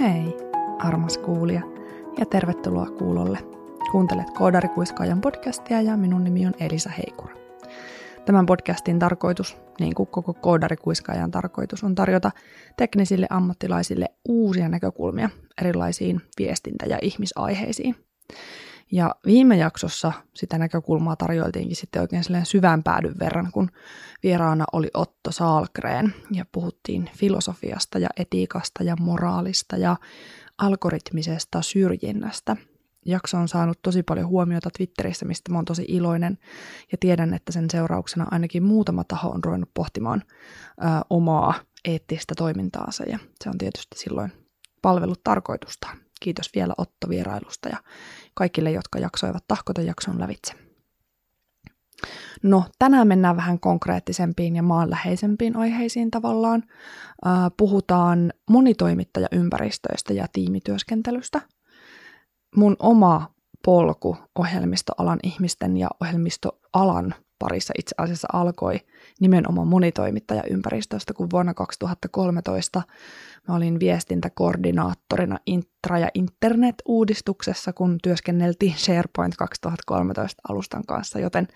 Hei, armas kuulija, ja tervetuloa kuulolle. Kuuntelet Koodarikuiskaajan podcastia ja minun nimi on Elisa Heikura. Tämän podcastin tarkoitus, niin kuin koko Koodarikuiskaajan tarkoitus, on tarjota teknisille ammattilaisille uusia näkökulmia erilaisiin viestintä- ja ihmisaiheisiin. Ja viime jaksossa sitä näkökulmaa tarjoiltiinkin sitten oikein syvään päädyn verran, kun vieraana oli Otto Saalkreen ja puhuttiin filosofiasta ja etiikasta ja moraalista ja algoritmisesta syrjinnästä. Jakso on saanut tosi paljon huomiota Twitterissä, mistä mä oon tosi iloinen ja tiedän, että sen seurauksena ainakin muutama taho on ruvennut pohtimaan ö, omaa eettistä toimintaansa ja se on tietysti silloin palvellut tarkoitustaan. Kiitos vielä Otto vierailusta ja kaikille, jotka jaksoivat tahkota jakson lävitse. No, tänään mennään vähän konkreettisempiin ja maanläheisempiin aiheisiin tavallaan. puhutaan monitoimittajaympäristöistä ja tiimityöskentelystä. Mun oma polku ohjelmistoalan ihmisten ja ohjelmistoalan parissa itse asiassa alkoi nimenomaan monitoimittajaympäristöstä, kun vuonna 2013 mä olin viestintäkoordinaattorina Intra- ja Internet-uudistuksessa, kun työskenneltiin SharePoint 2013 alustan kanssa, joten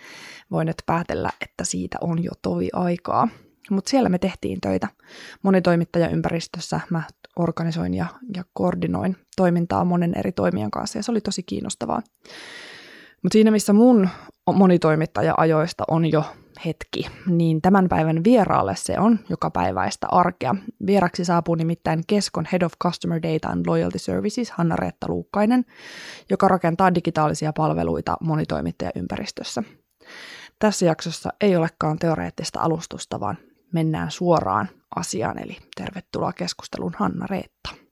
voin nyt päätellä, että siitä on jo tovi aikaa. Mutta siellä me tehtiin töitä monitoimittajaympäristössä. Mä organisoin ja, ja koordinoin toimintaa monen eri toimijan kanssa ja se oli tosi kiinnostavaa. Mutta siinä missä mun monitoimittaja-ajoista on jo hetki, niin tämän päivän vieraalle se on joka päiväistä arkea. Vieraksi saapuu nimittäin Keskon Head of Customer Data and Loyalty Services Hanna-Reetta Luukkainen, joka rakentaa digitaalisia palveluita monitoimittajaympäristössä. Tässä jaksossa ei olekaan teoreettista alustusta, vaan mennään suoraan asiaan, eli tervetuloa keskusteluun Hanna-Reetta.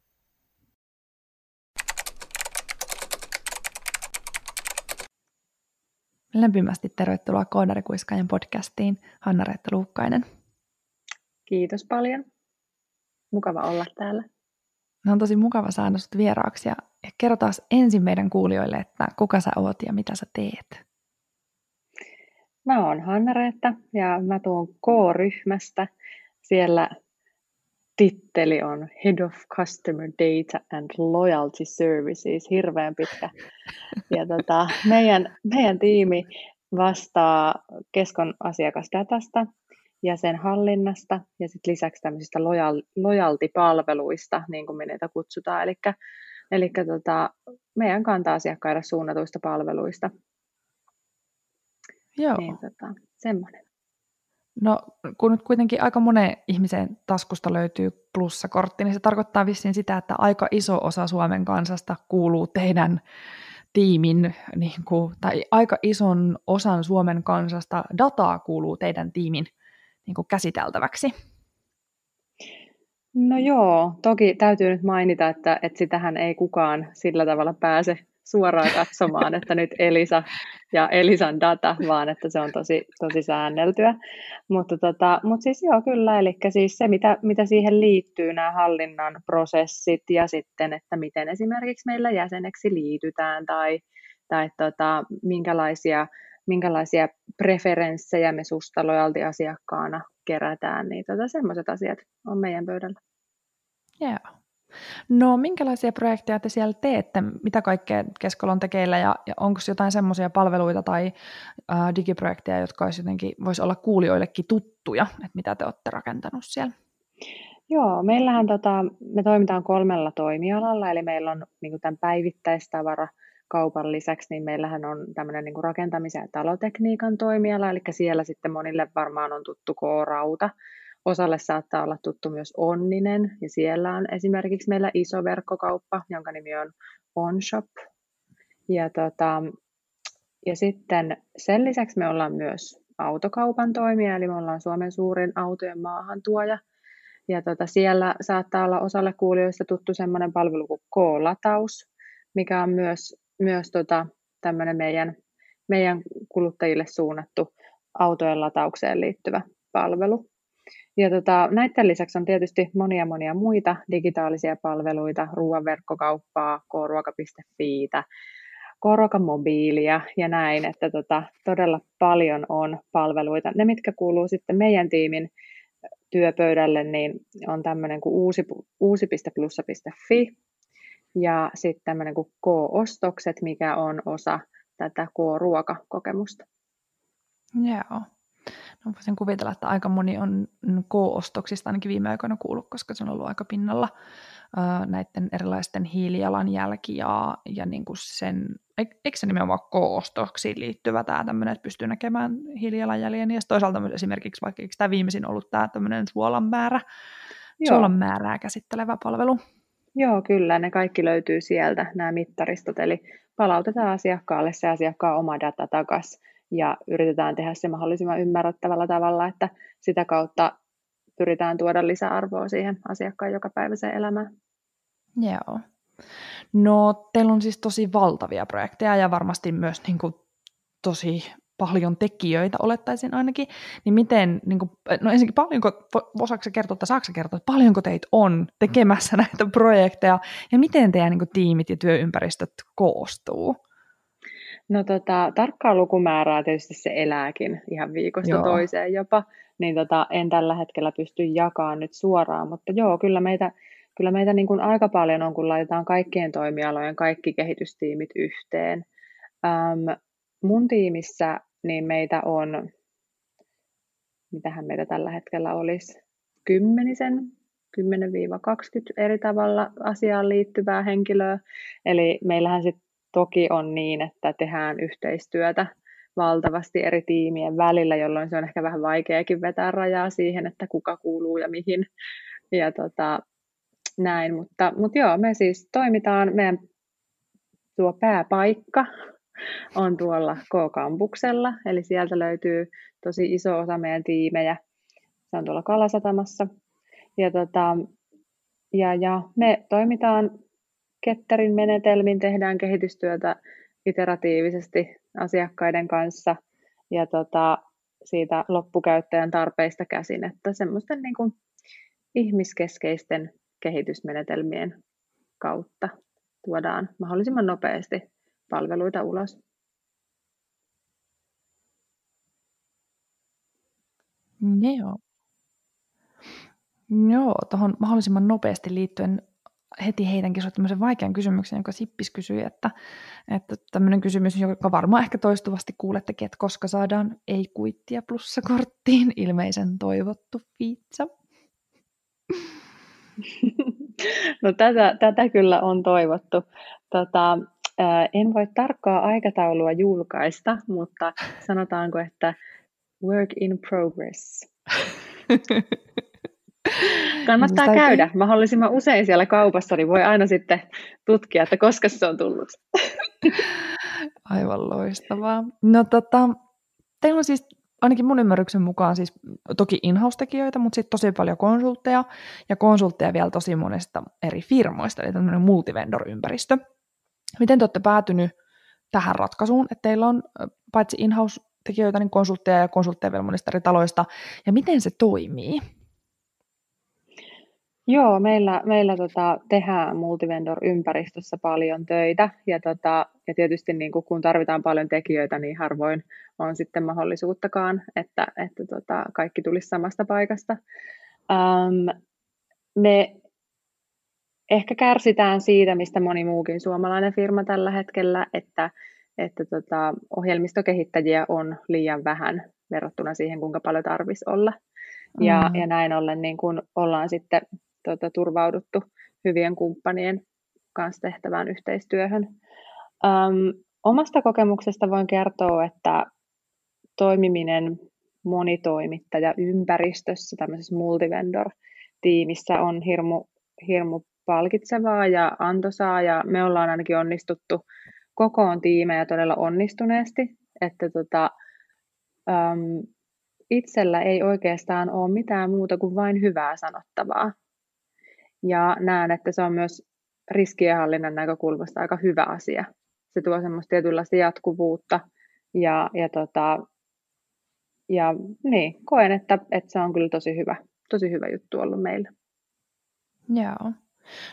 Lämpimästi tervetuloa Koodarikuiskaajan podcastiin, Hanna-Reetta Luukkainen. Kiitos paljon. Mukava olla täällä. No on tosi mukava saada sinut vieraaksi ja kerro taas ensin meidän kuulijoille, että kuka sä oot ja mitä sä teet. Mä oon Hanna-Reetta ja mä tuun K-ryhmästä. Siellä titteli on Head of Customer Data and Loyalty Services, hirveän pitkä. Ja tota, meidän, meidän tiimi vastaa keskon asiakasdatasta ja sen hallinnasta ja sit lisäksi tämmöisistä lojaltipalveluista, niin kuin me niitä kutsutaan, eli, eli tota, meidän kanta-asiakkaille suunnatuista palveluista. Joo. Niin, tota, semmoinen. No kun nyt kuitenkin aika monen ihmisen taskusta löytyy plussakortti, niin se tarkoittaa vissiin sitä, että aika iso osa Suomen kansasta kuuluu teidän tiimin, niin kuin, tai aika ison osan Suomen kansasta dataa kuuluu teidän tiimin niin kuin käsiteltäväksi. No joo, toki täytyy nyt mainita, että, että sitähän ei kukaan sillä tavalla pääse suoraan katsomaan, että nyt Elisa ja Elisan data, vaan että se on tosi, tosi säänneltyä. Mutta tota, mut siis joo, kyllä, eli siis se, mitä, mitä siihen liittyy, nämä hallinnan prosessit ja sitten, että miten esimerkiksi meillä jäseneksi liitytään tai, tai tota, minkälaisia, minkälaisia preferenssejä me susta lojalti-asiakkaana kerätään, niin tota, semmoiset asiat on meidän pöydällä. Joo. Yeah. No minkälaisia projekteja te siellä teette? Mitä kaikkea Keskolla on tekeillä? Ja, ja onko jotain semmoisia palveluita tai ä, digiprojekteja, jotka olisi jotenkin, olla kuulijoillekin tuttuja, että mitä te olette rakentanut siellä? Joo, meillähän tota, me toimitaan kolmella toimialalla, eli meillä on niin tämän päivittäistavara, kaupan lisäksi, niin meillähän on tämmöinen niin rakentamisen ja talotekniikan toimiala, eli siellä sitten monille varmaan on tuttu K-rauta, Osalle saattaa olla tuttu myös Onninen, ja siellä on esimerkiksi meillä iso verkkokauppa, jonka nimi on OnShop. Ja, tota, ja sitten sen lisäksi me ollaan myös autokaupan toimija, eli me ollaan Suomen suurin autojen maahantuoja. Ja tota, siellä saattaa olla osalle kuulijoista tuttu sellainen palvelu kuin K-lataus, mikä on myös, myös tota, tämmöinen meidän, meidän kuluttajille suunnattu autojen lataukseen liittyvä palvelu. Ja tota, näiden lisäksi on tietysti monia monia muita digitaalisia palveluita, ruoanverkkokauppaa, kruoka.fiitä, mobiilia ja näin, että tota, todella paljon on palveluita. Ne, mitkä kuuluu sitten meidän tiimin työpöydälle, niin on tämmöinen kuin uusi, uusi.plussa.fi ja sitten tämmöinen kuin K-ostokset, mikä on osa tätä K-ruokakokemusta. Joo. No voisin kuvitella, että aika moni on K-ostoksista ainakin viime aikoina kuullut, koska se on ollut aika pinnalla näiden erilaisten hiilijalanjälki ja, ja niin kuin sen, eikö se nimenomaan K-ostoksiin liittyvä tämä tämmöinen, että pystyy näkemään hiilijalanjäljen ja toisaalta myös esimerkiksi vaikka eikö tämä viimeisin ollut tämä tämmöinen suolan määrä, Joo. suolan määrää käsittelevä palvelu. Joo, kyllä, ne kaikki löytyy sieltä, nämä mittaristot, eli palautetaan asiakkaalle se asiakkaan oma data takaisin ja yritetään tehdä se mahdollisimman ymmärrettävällä tavalla, että sitä kautta pyritään tuoda lisäarvoa siihen asiakkaan jokapäiväiseen elämään. Joo. No, teillä on siis tosi valtavia projekteja ja varmasti myös niin kuin, tosi paljon tekijöitä, olettaisin ainakin, niin miten, niin kuin, no ensinnäkin paljonko, osaako kertoa, tai saako kertoa, että paljonko teitä on tekemässä näitä projekteja, ja miten teidän niin kuin, tiimit ja työympäristöt koostuu? No tota, tarkkaa lukumäärää tietysti se elääkin ihan viikosta joo. toiseen jopa, niin tota, en tällä hetkellä pysty jakamaan nyt suoraan, mutta joo, kyllä meitä, kyllä meitä niin kuin aika paljon on, kun laitetaan kaikkien toimialojen kaikki kehitystiimit yhteen. Ähm, mun tiimissä niin meitä on, mitähän meitä tällä hetkellä olisi, kymmenisen, 10-20 eri tavalla asiaan liittyvää henkilöä. Eli meillähän sitten toki on niin, että tehdään yhteistyötä valtavasti eri tiimien välillä, jolloin se on ehkä vähän vaikeakin vetää rajaa siihen, että kuka kuuluu ja mihin. Ja tota, näin, mutta, mutta joo, me siis toimitaan, meidän tuo pääpaikka on tuolla K-kampuksella, eli sieltä löytyy tosi iso osa meidän tiimejä. Se on tuolla Kalasatamassa. Ja, tota, ja, ja me toimitaan ketterin menetelmin, tehdään kehitystyötä iteratiivisesti asiakkaiden kanssa ja tota, siitä loppukäyttäjän tarpeista käsin, että semmoisten niin kuin ihmiskeskeisten kehitysmenetelmien kautta tuodaan mahdollisimman nopeasti palveluita ulos. Joo. Joo, tuohon mahdollisimman nopeasti liittyen heti heitänkin sinulle tämmöisen vaikean kysymyksen, joka Sippis kysyi, että, että tämmöinen kysymys, joka varmaan ehkä toistuvasti kuulettekin, että koska saadaan ei-kuittia plussakorttiin, ilmeisen toivottu pizza. No tätä, tätä kyllä on toivottu. Tota, en voi tarkkaa aikataulua julkaista, mutta sanotaanko, että work in progress. Kannattaa Sitä käydä mahdollisimman usein siellä kaupassa, niin voi aina sitten tutkia, että koska se on tullut. Aivan loistavaa. No tota, teillä on siis ainakin mun ymmärryksen mukaan siis toki in-house-tekijöitä, mutta sitten tosi paljon konsultteja, ja konsultteja vielä tosi monesta eri firmoista, eli tämmöinen multivendor-ympäristö. Miten te olette päätynyt tähän ratkaisuun, että teillä on paitsi in-house-tekijöitä, niin konsultteja ja konsultteja vielä monista eri taloista, ja miten se toimii? Joo, meillä, meillä tota, tehdään multivendor-ympäristössä paljon töitä ja, tota, ja tietysti niin kun tarvitaan paljon tekijöitä, niin harvoin on sitten mahdollisuuttakaan, että, että tota, kaikki tulisi samasta paikasta. Ähm, me ehkä kärsitään siitä, mistä moni muukin suomalainen firma tällä hetkellä, että, että tota, ohjelmistokehittäjiä on liian vähän verrattuna siihen, kuinka paljon tarvitsisi olla. Ja, mm. ja näin ollen niin kun ollaan sitten tota, turvauduttu hyvien kumppanien kanssa tehtävään yhteistyöhön. Um, omasta kokemuksesta voin kertoa, että toimiminen monitoimittaja ympäristössä, tämmöisessä multivendor-tiimissä on hirmu, hirmu palkitsevaa ja antoisaa, ja me ollaan ainakin onnistuttu kokoon tiimejä todella onnistuneesti, että tota, um, itsellä ei oikeastaan ole mitään muuta kuin vain hyvää sanottavaa. Ja näen, että se on myös riskienhallinnan näkökulmasta aika hyvä asia. Se tuo semmoista tietynlaista jatkuvuutta ja, ja, tota, ja niin, koen, että, että se on kyllä tosi hyvä, tosi hyvä juttu ollut meillä. Joo.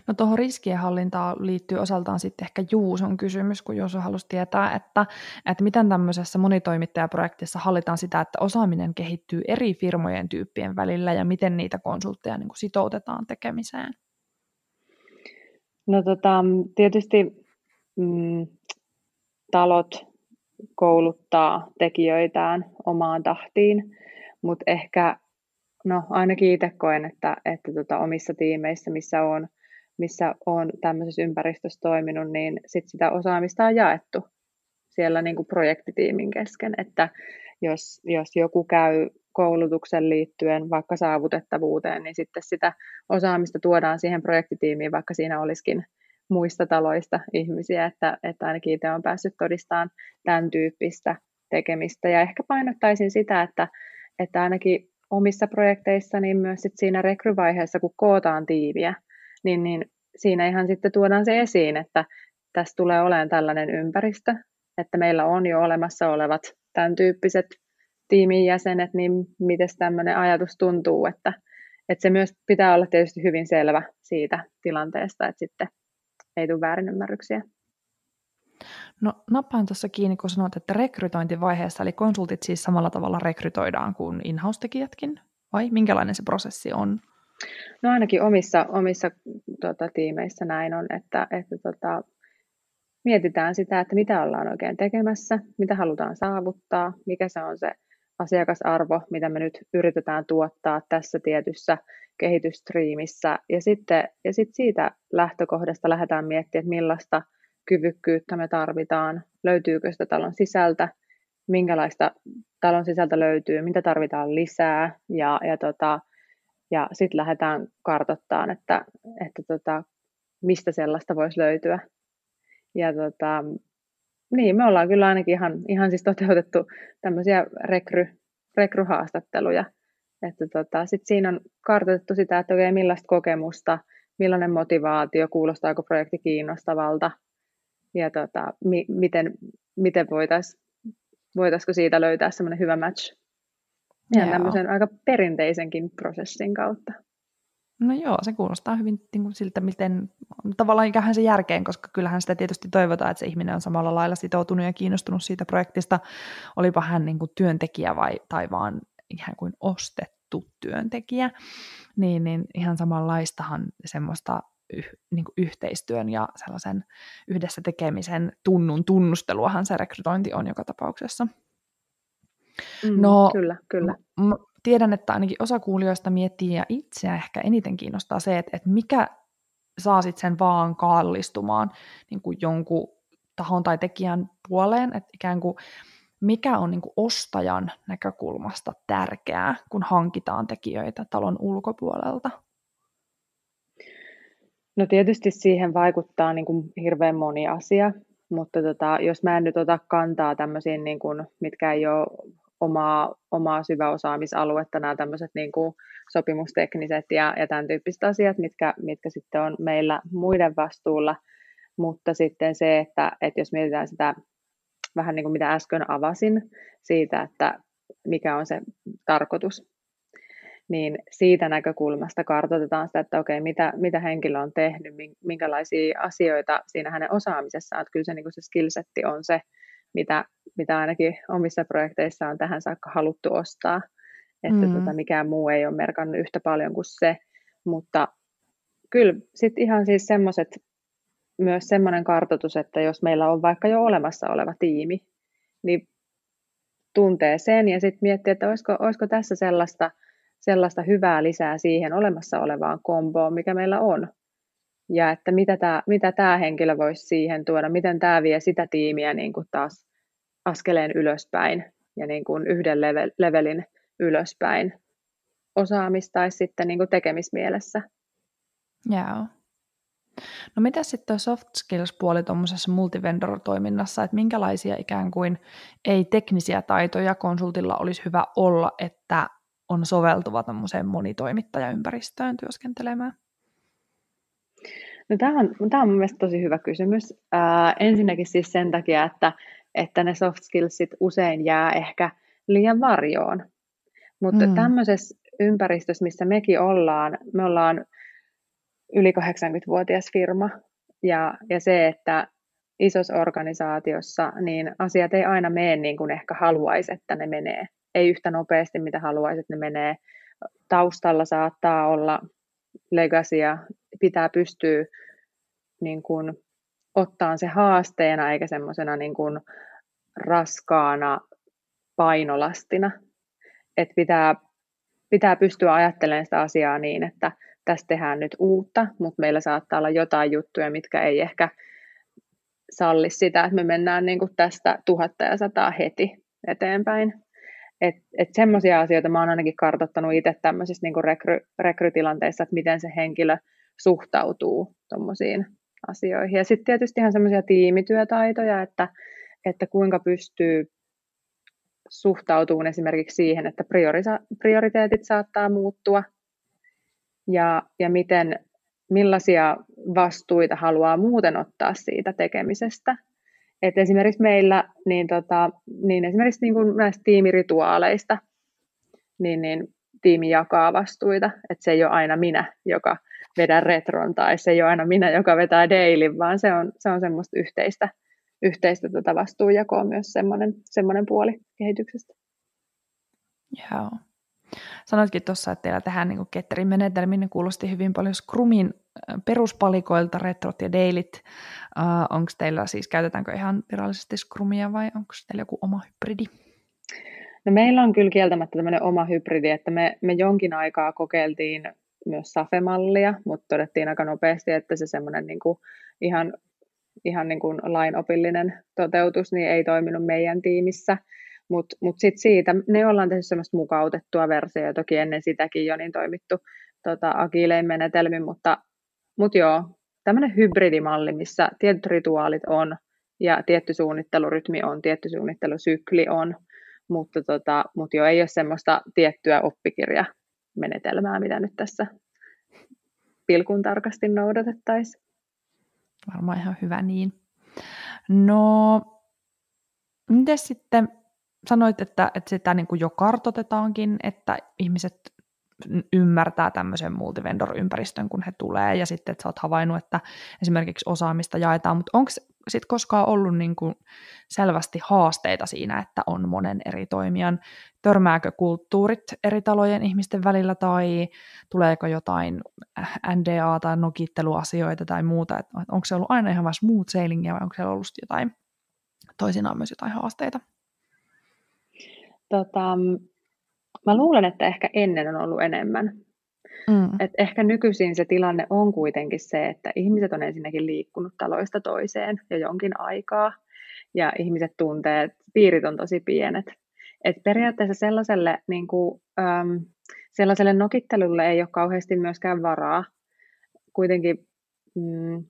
No tuohon riskienhallintaan liittyy osaltaan sitten ehkä Juuson kysymys, kun Juuso halusi tietää, että, että miten tämmöisessä monitoimittajaprojektissa hallitaan sitä, että osaaminen kehittyy eri firmojen tyyppien välillä ja miten niitä konsultteja niin kuin sitoutetaan tekemiseen. No tota, tietysti mm, talot kouluttaa tekijöitään omaan tahtiin, mutta ehkä no ainakin itse koen, että, että tota, omissa tiimeissä, missä on missä olen tämmöisessä ympäristössä toiminut, niin sit sitä osaamista on jaettu siellä niin kuin projektitiimin kesken, että jos, jos joku käy koulutuksen liittyen vaikka saavutettavuuteen, niin sitten sitä osaamista tuodaan siihen projektitiimiin, vaikka siinä olisikin muista taloista ihmisiä, että, että ainakin itse olen päässyt todistamaan tämän tyyppistä tekemistä. Ja ehkä painottaisin sitä, että, että ainakin omissa projekteissa, niin myös sit siinä rekryvaiheessa, kun kootaan tiiviä, niin, niin siinä ihan sitten tuodaan se esiin, että tässä tulee olemaan tällainen ympäristö, että meillä on jo olemassa olevat tämän tyyppiset tiimin jäsenet, niin miten tämmöinen ajatus tuntuu, että, että se myös pitää olla tietysti hyvin selvä siitä tilanteesta, että sitten ei tule väärinymmärryksiä. No nappaan tuossa kiinni, kun sanoit, että rekrytointivaiheessa, eli konsultit siis samalla tavalla rekrytoidaan kuin in-house-tekijätkin, vai minkälainen se prosessi on? No ainakin omissa, omissa tota, tiimeissä näin on, että, että tota, mietitään sitä, että mitä ollaan oikein tekemässä, mitä halutaan saavuttaa, mikä se on se asiakasarvo, mitä me nyt yritetään tuottaa tässä tietyssä kehitystriimissä. Ja sitten, ja sitten siitä lähtökohdasta lähdetään miettimään, että millaista kyvykkyyttä me tarvitaan, löytyykö sitä talon sisältä, minkälaista talon sisältä löytyy, mitä tarvitaan lisää ja, ja tota, ja sitten lähdetään kartoittamaan, että, että tota, mistä sellaista voisi löytyä. Ja tota, niin, me ollaan kyllä ainakin ihan, ihan siis toteutettu tämmöisiä rekry, rekryhaastatteluja. Että tota, sit siinä on kartoitettu sitä, että okei, millaista kokemusta, millainen motivaatio, kuulostaako projekti kiinnostavalta ja tota, mi, miten, miten voitaisiin voitaisiko siitä löytää semmoinen hyvä match ja tämmöisen aika perinteisenkin prosessin kautta. No joo, se kuulostaa hyvin niin kuin siltä, miten tavallaan ikähän se järkeen, koska kyllähän sitä tietysti toivotaan, että se ihminen on samalla lailla sitoutunut ja kiinnostunut siitä projektista, olipa hän niin kuin työntekijä vai, tai vaan ihan kuin ostettu työntekijä, niin, niin ihan samanlaistahan semmoista yh, niin kuin yhteistyön ja sellaisen yhdessä tekemisen tunnun tunnusteluahan se rekrytointi on joka tapauksessa. Mm, no, kyllä, kyllä. M- tiedän, että ainakin osa kuulijoista miettii ja itseä ehkä eniten kiinnostaa se, että, että mikä saa sitten sen vaan kallistumaan niin kuin jonkun tahon tai tekijän puoleen, että ikään kuin mikä on niin kuin ostajan näkökulmasta tärkeää, kun hankitaan tekijöitä talon ulkopuolelta? No tietysti siihen vaikuttaa niin kuin hirveän moni asia, mutta tota, jos mä en nyt ota kantaa tämmöisiin, niin kuin, mitkä ei ole omaa, omaa syväosaamisaluetta, nämä tämmöiset niin kuin sopimustekniset ja, ja tämän tyyppiset asiat, mitkä, mitkä sitten on meillä muiden vastuulla, mutta sitten se, että, että jos mietitään sitä vähän niin kuin mitä äsken avasin siitä, että mikä on se tarkoitus, niin siitä näkökulmasta kartoitetaan sitä, että okei, mitä, mitä henkilö on tehnyt, minkälaisia asioita siinä hänen osaamisessaan, että kyllä se, niin kuin se skillsetti on se, mitä, mitä ainakin omissa projekteissa on tähän saakka haluttu ostaa, että mm. tota, mikään muu ei ole merkannut yhtä paljon kuin se, mutta kyllä sitten ihan siis semmoiset, myös semmoinen kartoitus, että jos meillä on vaikka jo olemassa oleva tiimi, niin tuntee sen ja sitten miettii, että olisiko, olisiko tässä sellaista, sellaista hyvää lisää siihen olemassa olevaan komboon, mikä meillä on. Ja että mitä tämä, mitä henkilö voisi siihen tuoda, miten tämä vie sitä tiimiä niin kuin taas askeleen ylöspäin ja niin kuin yhden level, levelin ylöspäin osaamis- tai sitten niin kuin tekemismielessä. Joo. No mitä sitten soft skills-puoli tuommoisessa multivendor-toiminnassa, että minkälaisia ikään kuin ei-teknisiä taitoja konsultilla olisi hyvä olla, että on soveltuva tämmöiseen monitoimittajaympäristöön työskentelemään? No tämä on, tämä on mielestäni tosi hyvä kysymys. Ää, ensinnäkin siis sen takia, että, että ne soft skillsit usein jää ehkä liian varjoon. Mutta mm. tämmöisessä ympäristössä, missä mekin ollaan, me ollaan yli 80-vuotias firma. Ja, ja se, että isossa organisaatiossa, niin asiat ei aina mene niin kuin ehkä haluaisi, että ne menee. Ei yhtä nopeasti, mitä haluaisi, että ne menee. Taustalla saattaa olla legacia, pitää pystyä niin kuin, ottaa se haasteena eikä semmoisena niin kuin, raskaana painolastina. Että pitää, pitää pystyä ajattelemaan sitä asiaa niin, että tästä tehdään nyt uutta, mutta meillä saattaa olla jotain juttuja, mitkä ei ehkä salli sitä, että me mennään niin kuin tästä tuhatta ja sataa heti eteenpäin. Että et semmoisia asioita mä oon ainakin kartoittanut itse tämmöisissä niin rekry, rekrytilanteissa, että miten se henkilö suhtautuu tuommoisiin asioihin. Ja sitten tietysti ihan semmoisia tiimityötaitoja, että, että kuinka pystyy suhtautumaan esimerkiksi siihen, että priorisa- prioriteetit saattaa muuttua ja, ja miten, millaisia vastuita haluaa muuten ottaa siitä tekemisestä. Et esimerkiksi meillä, niin, tota, niin esimerkiksi niin näistä tiimirituaaleista, niin, niin tiimi jakaa vastuita, että se ei ole aina minä, joka vedän retron, tai se ei ole aina minä, joka vetää daily, vaan se on, se on semmoista yhteistä, yhteistä tätä vastuujakoa myös semmoinen, semmoinen puoli kehityksestä. Joo. Sanoitkin tuossa, että teillä tehdään niin ketterin menetelmin, niin kuulosti hyvin paljon Scrumin peruspalikoilta, retrot ja dailit. Uh, onko teillä siis, käytetäänkö ihan virallisesti Scrumia vai onko teillä joku oma hybridi? No meillä on kyllä kieltämättä tämmöinen oma hybridi, että me, me jonkin aikaa kokeiltiin myös SAFE-mallia, mutta todettiin aika nopeasti, että se semmoinen niin kuin ihan, ihan niin kuin lainopillinen toteutus niin ei toiminut meidän tiimissä. Mutta mut sitten siitä, ne ollaan tehty semmoista mukautettua versiota, toki ennen sitäkin jo niin toimittu tota, agilein menetelmin, mutta mut joo, tämmöinen hybridimalli, missä tietyt rituaalit on ja tietty suunnittelurytmi on, tietty suunnittelusykli on, mutta tota, mut jo ei ole semmoista tiettyä oppikirjamenetelmää, mitä nyt tässä pilkun tarkasti noudatettaisiin. Varmaan ihan hyvä niin. No, miten sitten sanoit, että, että sitä niin kuin jo kartotetaankin, että ihmiset ymmärtää tämmöisen multivendor-ympäristön, kun he tulee, ja sitten, että sä oot havainnut, että esimerkiksi osaamista jaetaan, mutta onko sitten koskaan ollut niin kuin selvästi haasteita siinä, että on monen eri toimijan, törmääkö kulttuurit eri talojen ihmisten välillä, tai tuleeko jotain NDA- tai nokitteluasioita tai muuta, onko se ollut aina ihan vain smooth sailingia, vai onko siellä ollut jotain toisinaan myös jotain haasteita? Tota, mä luulen, että ehkä ennen on ollut enemmän. Mm. Et ehkä nykyisin se tilanne on kuitenkin se, että ihmiset on ensinnäkin liikkunut taloista toiseen jo jonkin aikaa, ja ihmiset tuntee, että piirit on tosi pienet. Et periaatteessa sellaiselle, niin kuin, äm, sellaiselle nokittelulle ei ole kauheasti myöskään varaa. Kuitenkin mm,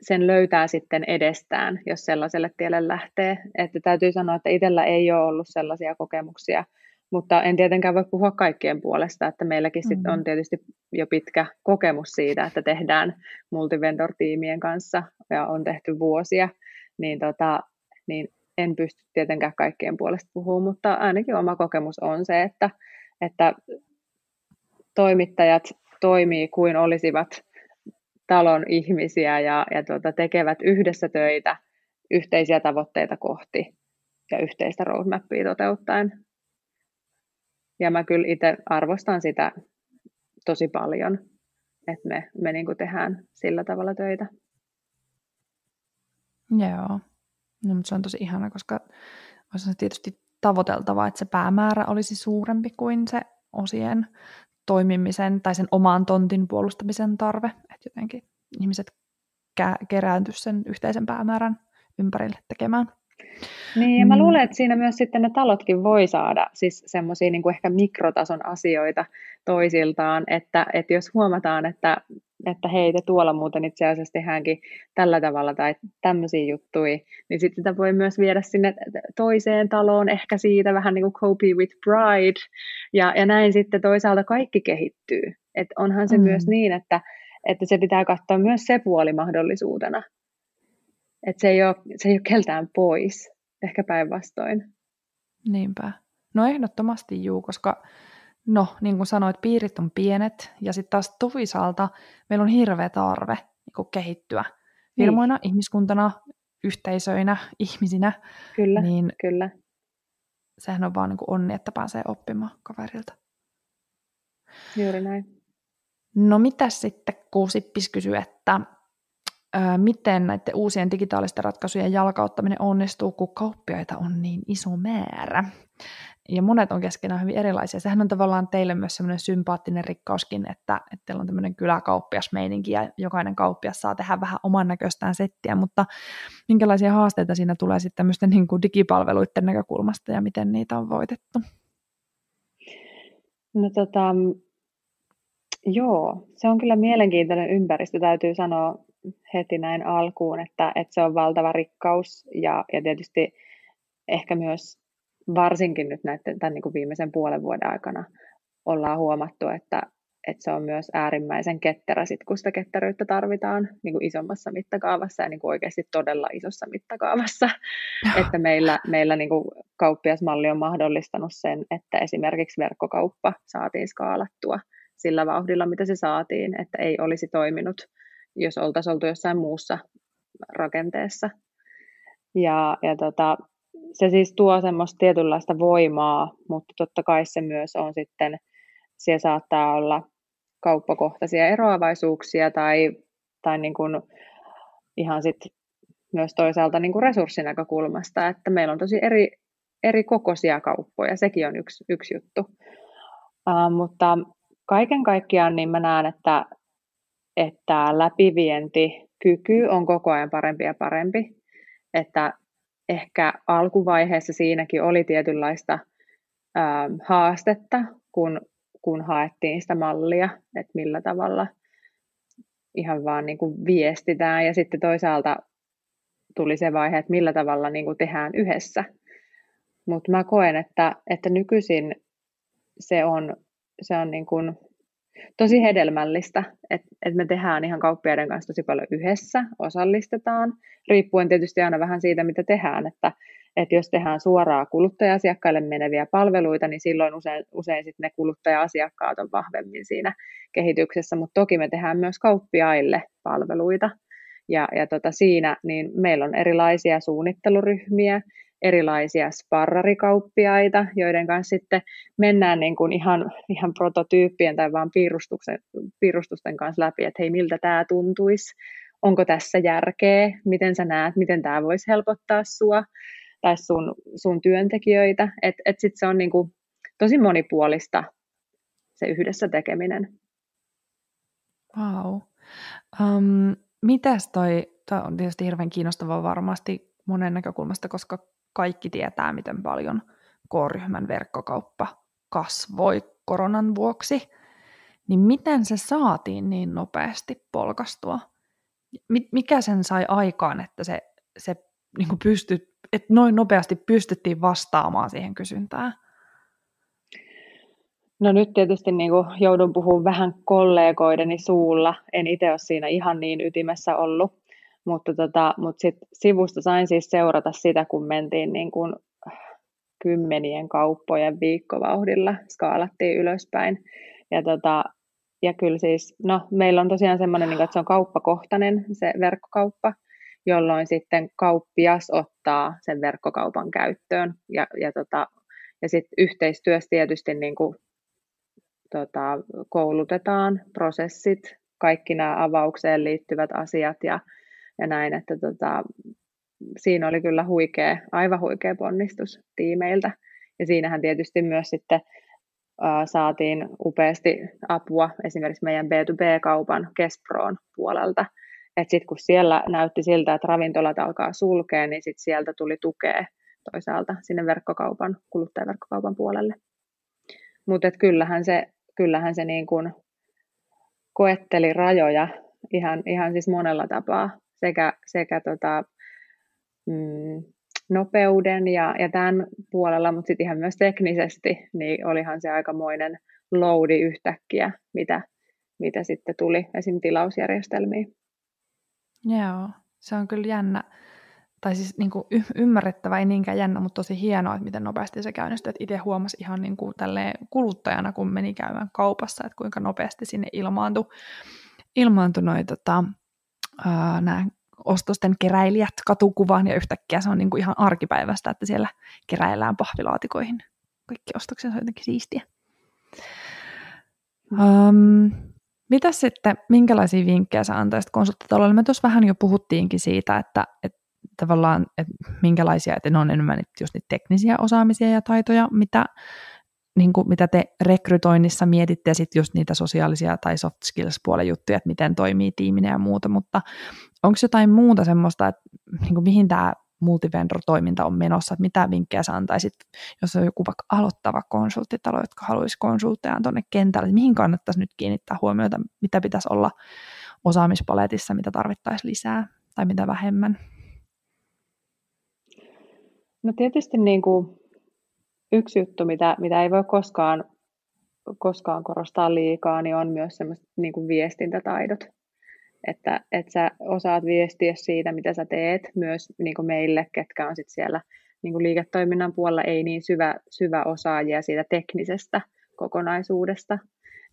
sen löytää sitten edestään, jos sellaiselle tielle lähtee. Että täytyy sanoa, että itsellä ei ole ollut sellaisia kokemuksia, mutta en tietenkään voi puhua kaikkien puolesta, että meilläkin mm-hmm. sit on tietysti jo pitkä kokemus siitä, että tehdään multivendor-tiimien kanssa ja on tehty vuosia, niin, tota, niin en pysty tietenkään kaikkien puolesta puhumaan, mutta ainakin oma kokemus on se, että, että toimittajat toimii kuin olisivat talon ihmisiä ja, ja tuota, tekevät yhdessä töitä yhteisiä tavoitteita kohti ja yhteistä roadmappia toteuttaen. Ja mä kyllä itse arvostan sitä tosi paljon, että me, me niin tehdään sillä tavalla töitä. Joo, no, mutta se on tosi ihana, koska olisi tietysti tavoiteltavaa, että se päämäärä olisi suurempi kuin se osien toimimisen tai sen oman tontin puolustamisen tarve, että jotenkin ihmiset kerääntyisivät sen yhteisen päämäärän ympärille tekemään. Niin, ja mä mm. luulen, että siinä myös sitten ne talotkin voi saada siis semmoisia niin ehkä mikrotason asioita toisiltaan, että, että jos huomataan, että, että hei, te tuolla muuten itse asiassa tehdäänkin tällä tavalla tai tämmöisiä juttuja, niin sitten sitä voi myös viedä sinne toiseen taloon, ehkä siitä vähän niin kuin copy with pride, ja, ja näin sitten toisaalta kaikki kehittyy. Että onhan se mm. myös niin, että, että se pitää katsoa myös se puoli mahdollisuutena, että se ei ole, se ei ole keltään pois, ehkä päinvastoin. Niinpä. No ehdottomasti juu, koska no, niin kuin sanoit, piirit on pienet ja sitten taas toisaalta meillä on hirveä tarve niin kuin kehittyä firmoina, niin. ihmiskuntana, yhteisöinä, ihmisinä. Kyllä, niin kyllä. Sehän on vaan niin kuin onni, että pääsee oppimaan kaverilta. Juuri näin. No mitä sitten, kun Sippis kysyy, että miten näiden uusien digitaalisten ratkaisujen jalkauttaminen onnistuu, kun kauppiaita on niin iso määrä? ja monet on keskenään hyvin erilaisia. Sehän on tavallaan teille myös semmoinen sympaattinen rikkauskin, että, että teillä on tämmöinen kyläkauppiasmeininki ja jokainen kauppias saa tehdä vähän oman näköistään settiä, mutta minkälaisia haasteita siinä tulee sitten tämmöisten niin kuin digipalveluiden näkökulmasta ja miten niitä on voitettu? No tota, joo, se on kyllä mielenkiintoinen ympäristö, täytyy sanoa heti näin alkuun, että, että se on valtava rikkaus ja, ja tietysti ehkä myös varsinkin nyt näiden, tämän niin kuin viimeisen puolen vuoden aikana ollaan huomattu, että, että se on myös äärimmäisen ketterä, sit, kun sitä ketteryyttä tarvitaan niin kuin isommassa mittakaavassa ja niin kuin oikeasti todella isossa mittakaavassa. että meillä, meillä niin kuin kauppiasmalli on mahdollistanut sen, että esimerkiksi verkkokauppa saatiin skaalattua sillä vauhdilla, mitä se saatiin, että ei olisi toiminut, jos oltaisiin oltu jossain muussa rakenteessa. Ja, ja tota, se siis tuo semmoista tietynlaista voimaa, mutta totta kai se myös on sitten, siellä saattaa olla kauppakohtaisia eroavaisuuksia tai, tai niin kuin ihan sit myös toisaalta niin kuin resurssinäkökulmasta, että meillä on tosi eri, eri kokoisia kauppoja, sekin on yksi, yksi juttu. Uh, mutta kaiken kaikkiaan niin mä näen, että, että läpivientikyky on koko ajan parempi ja parempi, että ehkä alkuvaiheessa siinäkin oli tietynlaista ää, haastetta, kun, kun haettiin sitä mallia, että millä tavalla ihan vaan niin kuin viestitään ja sitten toisaalta tuli se vaihe, että millä tavalla niin kuin tehdään yhdessä. Mutta mä koen, että, että nykyisin se on, se on niin kuin tosi hedelmällistä, että, että me tehdään ihan kauppiaiden kanssa tosi paljon yhdessä, osallistetaan, riippuen tietysti aina vähän siitä, mitä tehdään, että, että jos tehdään suoraa kuluttaja-asiakkaille meneviä palveluita, niin silloin usein, usein sit ne kuluttaja-asiakkaat on vahvemmin siinä kehityksessä, mutta toki me tehdään myös kauppiaille palveluita, ja, ja tota siinä niin meillä on erilaisia suunnitteluryhmiä, erilaisia sparrarikauppiaita, joiden kanssa sitten mennään niin kuin ihan, ihan prototyyppien tai vaan piirustusten kanssa läpi, että hei, miltä tämä tuntuisi, onko tässä järkeä, miten sä näet, miten tämä voisi helpottaa sua tai sun, sun työntekijöitä, että et sitten se on niin kuin tosi monipuolista se yhdessä tekeminen. Wow. Um, mitäs toi, toi on tietysti hirveän kiinnostavaa varmasti monen näkökulmasta, koska kaikki tietää, miten paljon K-ryhmän verkkokauppa kasvoi koronan vuoksi, niin miten se saatiin niin nopeasti polkastua? Mikä sen sai aikaan, että se, se niin kuin pystyt, että noin nopeasti pystyttiin vastaamaan siihen kysyntään? No nyt tietysti niin joudun puhumaan vähän kollegoideni suulla. En itse ole siinä ihan niin ytimessä ollut. Mutta, tota, mutta sit sivusta sain siis seurata sitä, kun mentiin niin kuin kymmenien kauppojen viikkovauhdilla, skaalattiin ylöspäin. Ja, tota, ja kyllä siis, no meillä on tosiaan semmoinen, niin että se on kauppakohtainen se verkkokauppa, jolloin sitten kauppias ottaa sen verkkokaupan käyttöön. Ja, ja, tota, ja sitten yhteistyössä tietysti niin kuin, tota, koulutetaan prosessit, kaikki nämä avaukseen liittyvät asiat ja ja näin, että tota, siinä oli kyllä huikea, aivan huikea ponnistus tiimeiltä. Ja siinähän tietysti myös sitten ää, saatiin upeasti apua esimerkiksi meidän B2B-kaupan Kesproon puolelta. Että sitten kun siellä näytti siltä, että ravintolat alkaa sulkea, niin sitten sieltä tuli tukea toisaalta sinne verkkokaupan, kuluttajaverkkokaupan puolelle. Mutta kyllähän se, kyllähän se niin kuin koetteli rajoja ihan, ihan siis monella tapaa sekä, sekä tota, mm, nopeuden ja, ja tämän puolella, mutta sitten ihan myös teknisesti, niin olihan se aikamoinen loadi yhtäkkiä, mitä, mitä sitten tuli esim. tilausjärjestelmiin. Joo, se on kyllä jännä, tai siis niin kuin y- ymmärrettävä, ei niinkään jännä, mutta tosi hienoa, että miten nopeasti se käynnistyi. Itse huomasi ihan niin kuin kuluttajana, kun meni käymään kaupassa, että kuinka nopeasti sinne ilmaantui, ilmaantui noi, tota, nämä ostosten keräilijät katukuvaan ja yhtäkkiä se on niin kuin ihan arkipäivästä, että siellä keräillään pahvilaatikoihin kaikki ostokset, se on jotenkin siistiä. Um, mitä sitten, minkälaisia vinkkejä sä antaisit konsulttitaloille? Me tuossa vähän jo puhuttiinkin siitä, että, että tavallaan, että minkälaisia, että ne on enemmän just niitä teknisiä osaamisia ja taitoja, mitä, niin kuin, mitä te rekrytoinnissa mietitte, ja sitten just niitä sosiaalisia tai soft skills-puolen juttuja, että miten toimii tiiminen ja muuta, mutta onko jotain muuta semmoista, että niin kuin, mihin tämä multivendor-toiminta on menossa, että mitä vinkkejä sä antaisit, jos on joku vaikka aloittava konsulttitalo, jotka haluaisi konsultteja tuonne kentälle, että mihin kannattaisi nyt kiinnittää huomiota, mitä pitäisi olla osaamispaletissa, mitä tarvittaisiin lisää tai mitä vähemmän? No tietysti niin kuin yksi juttu, mitä, mitä ei voi koskaan, koskaan korostaa liikaa, niin on myös semmoiset niin kuin viestintätaidot. Että, että sä osaat viestiä siitä, mitä sä teet, myös niin kuin meille, ketkä on sit siellä niin kuin liiketoiminnan puolella ei niin syvä, syvä osaajia siitä teknisestä kokonaisuudesta.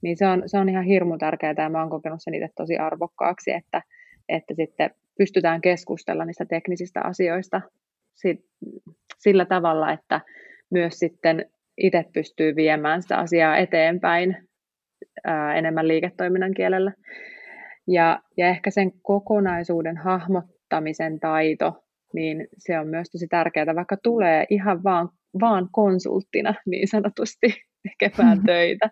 Niin se on, se on ihan hirmu tärkeää ja mä oon kokenut sen itse tosi arvokkaaksi, että, että sitten pystytään keskustella niistä teknisistä asioista sillä tavalla, että myös sitten itse pystyy viemään sitä asiaa eteenpäin ää, enemmän liiketoiminnan kielellä. Ja, ja ehkä sen kokonaisuuden hahmottamisen taito, niin se on myös tosi tärkeää, vaikka tulee ihan vaan, vaan konsulttina niin sanotusti tekemään mm-hmm. töitä,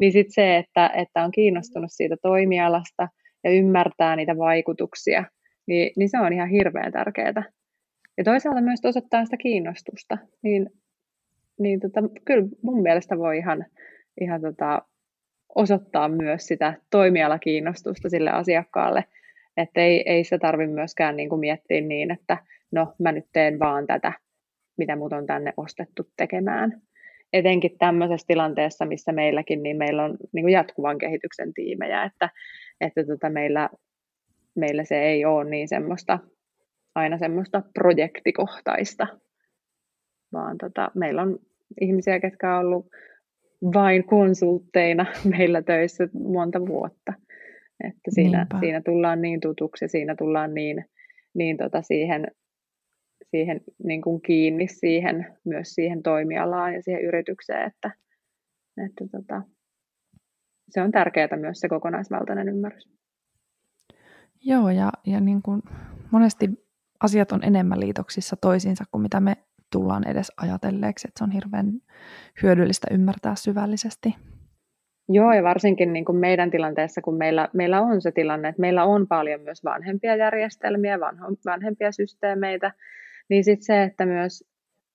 niin sitten se, että, että on kiinnostunut siitä toimialasta ja ymmärtää niitä vaikutuksia, niin, niin se on ihan hirveän tärkeää. Ja toisaalta myös osoittaa sitä kiinnostusta, niin, niin tota, kyllä mun mielestä voi ihan, ihan tota, osoittaa myös sitä toimialakiinnostusta sille asiakkaalle, että ei, ei sitä tarvitse myöskään niin kuin miettiä niin, että no mä nyt teen vaan tätä, mitä mut on tänne ostettu tekemään. Etenkin tämmöisessä tilanteessa, missä meilläkin, niin meillä on niin kuin jatkuvan kehityksen tiimejä, että, että tota meillä, meillä se ei ole niin semmoista aina semmoista projektikohtaista, vaan tota, meillä on ihmisiä, ketkä on ollut vain konsultteina meillä töissä monta vuotta. Että siinä, siinä tullaan niin tutuksi ja siinä tullaan niin, niin tota siihen, siihen niin kuin kiinni siihen, myös siihen toimialaan ja siihen yritykseen, että, että tota, se on tärkeää myös se kokonaisvaltainen ymmärrys. Joo, ja, ja niin kuin monesti asiat on enemmän liitoksissa toisiinsa kuin mitä me tullaan edes ajatelleeksi, että se on hirveän hyödyllistä ymmärtää syvällisesti. Joo, ja varsinkin niin kuin meidän tilanteessa, kun meillä, meillä on se tilanne, että meillä on paljon myös vanhempia järjestelmiä, vanho, vanhempia systeemeitä, niin sitten se, että myös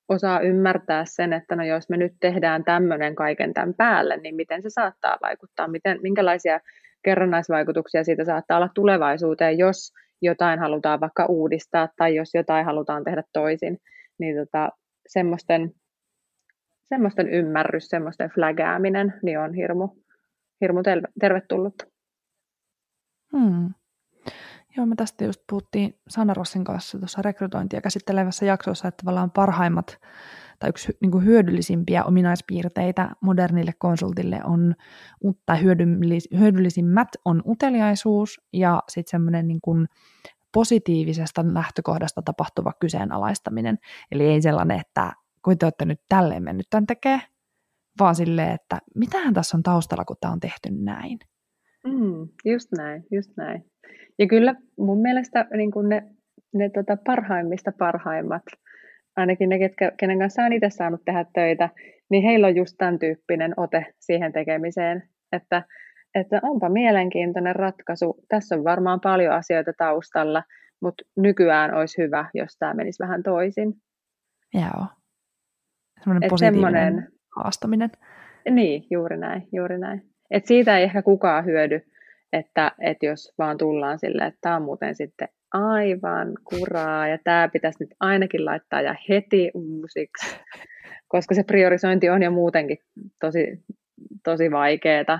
osaa ymmärtää sen, että no jos me nyt tehdään tämmöinen kaiken tämän päälle, niin miten se saattaa vaikuttaa, miten, minkälaisia kerrannaisvaikutuksia siitä saattaa olla tulevaisuuteen, jos jotain halutaan vaikka uudistaa tai jos jotain halutaan tehdä toisin, niin tota, semmoisten, semmoisten ymmärrys, semmoisten flagääminen niin on hirmu, hirmu tervetullut. Hmm. Joo, me tästä just puhuttiin Sanna Rossin kanssa tuossa rekrytointia käsittelevässä jaksossa, että tavallaan parhaimmat tai yksi niin kuin hyödyllisimpiä ominaispiirteitä modernille konsultille on, tai hyödyllisimmät on uteliaisuus ja sitten semmoinen niin kuin positiivisesta lähtökohdasta tapahtuva kyseenalaistaminen. Eli ei sellainen, että kun te olette nyt tälleen mennyt tämän tekee, vaan silleen, että mitähän tässä on taustalla, kun tämä on tehty näin. Mm, just näin, just näin. Ja kyllä mun mielestä niin kuin ne, ne tota parhaimmista parhaimmat ainakin ne, ketkä, kenen kanssa on itse saanut tehdä töitä, niin heillä on just tämän tyyppinen ote siihen tekemiseen, että, että onpa mielenkiintoinen ratkaisu. Tässä on varmaan paljon asioita taustalla, mutta nykyään olisi hyvä, jos tämä menisi vähän toisin. Joo. Sellainen positiivinen semmoinen, haastaminen. Niin, juuri näin, juuri näin. Et siitä ei ehkä kukaan hyödy, että, että jos vaan tullaan sille, että tämä on muuten sitten aivan kuraa ja tämä pitäisi nyt ainakin laittaa ja heti uusiksi, koska se priorisointi on jo muutenkin tosi, tosi vaikeaa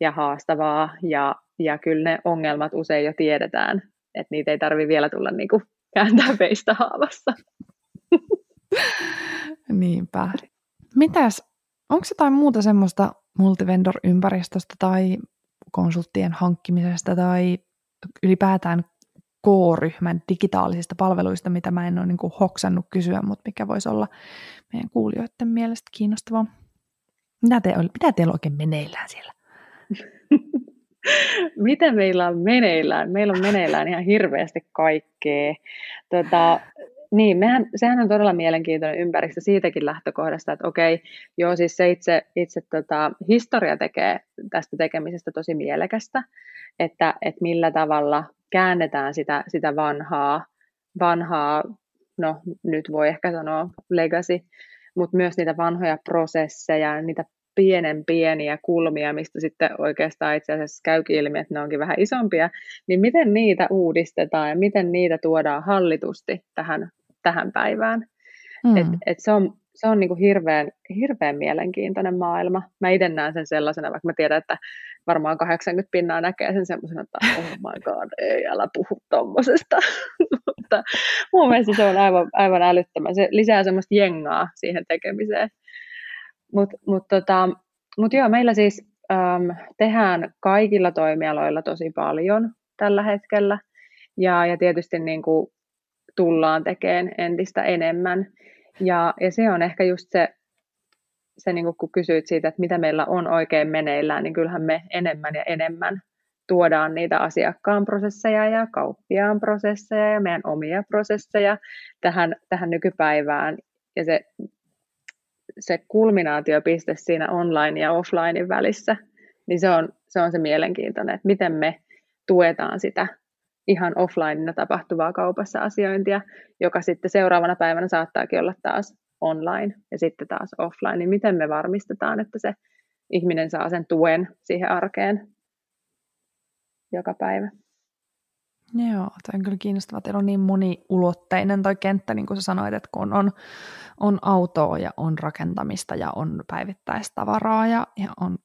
ja haastavaa ja, ja kyllä ne ongelmat usein jo tiedetään, että niitä ei tarvitse vielä tulla niinku kääntää peistä haavassa. Niinpä. Mitäs, onko jotain muuta semmoista multivendor-ympäristöstä tai konsulttien hankkimisesta tai ylipäätään K-ryhmän digitaalisista palveluista, mitä mä en ole niin kuin hoksannut kysyä, mutta mikä voisi olla meidän kuulijoiden mielestä kiinnostavaa. Mitä, te, mitä teillä oikein meneillään siellä? mitä meillä on meneillään? Meillä on meneillään ihan hirveästi kaikkea. Tota, niin, mehän, sehän on todella mielenkiintoinen ympäristö siitäkin lähtökohdasta, että okei, joo siis se itse, itse tota, historia tekee tästä tekemisestä tosi mielekästä, että, että millä tavalla käännetään sitä, sitä vanhaa, vanhaa, no nyt voi ehkä sanoa legacy, mutta myös niitä vanhoja prosesseja, niitä pienen pieniä kulmia, mistä sitten oikeastaan itse asiassa käykin ilmi, että ne onkin vähän isompia, niin miten niitä uudistetaan ja miten niitä tuodaan hallitusti tähän, tähän päivään. Mm. Et, et se on, se on niin kuin hirveän, hirveän mielenkiintoinen maailma. Mä itse näen sen sellaisena, vaikka mä tiedän, että varmaan 80 pinnaa näkee sen semmoisena, että oh my god, ei, älä puhu tommosesta. Mutta mun mielestä se on aivan, aivan älyttömän. Se lisää semmoista jengaa siihen tekemiseen. Mutta mut tota, mut joo, meillä siis äm, tehdään kaikilla toimialoilla tosi paljon tällä hetkellä. Ja, ja tietysti niin kuin tullaan tekemään entistä enemmän. Ja, ja se on ehkä just se, se niin kuin kun kysyit siitä, että mitä meillä on oikein meneillään, niin kyllähän me enemmän ja enemmän tuodaan niitä asiakkaan prosesseja ja kauppiaan prosesseja ja meidän omia prosesseja tähän, tähän nykypäivään. Ja se, se kulminaatiopiste siinä online ja offlinein välissä, niin se on, se on se mielenkiintoinen, että miten me tuetaan sitä ihan offlineina tapahtuvaa kaupassa asiointia, joka sitten seuraavana päivänä saattaakin olla taas online ja sitten taas offline, niin miten me varmistetaan, että se ihminen saa sen tuen siihen arkeen joka päivä. Joo, toi on kyllä kiinnostavaa. Teillä on niin moniulotteinen toi kenttä, niin kuin sä sanoit, että kun on, on autoa ja on rakentamista ja on päivittäistavaraa ja, ja on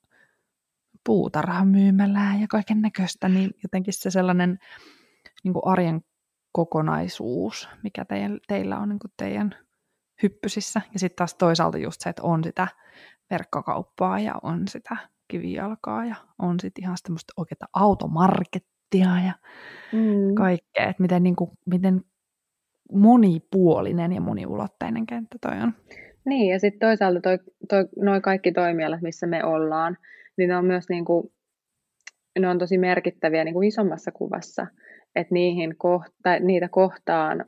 puutarhamyymälää ja kaiken näköistä, niin jotenkin se sellainen niin kuin arjen kokonaisuus, mikä teidän, teillä on niin kuin teidän hyppysissä. Ja sitten taas toisaalta just se, että on sitä verkkokauppaa ja on sitä kivijalkaa ja on sitten ihan semmoista oikeaa automarkettia ja mm. kaikkea. Että miten, niin kuin, miten monipuolinen ja moniulotteinen kenttä toi on. Niin, ja sitten toisaalta toi, toi, noi kaikki toimialat, missä me ollaan, niin ne on myös niin kuin, ne on tosi merkittäviä niin kuin isommassa kuvassa että niihin kohta, niitä kohtaan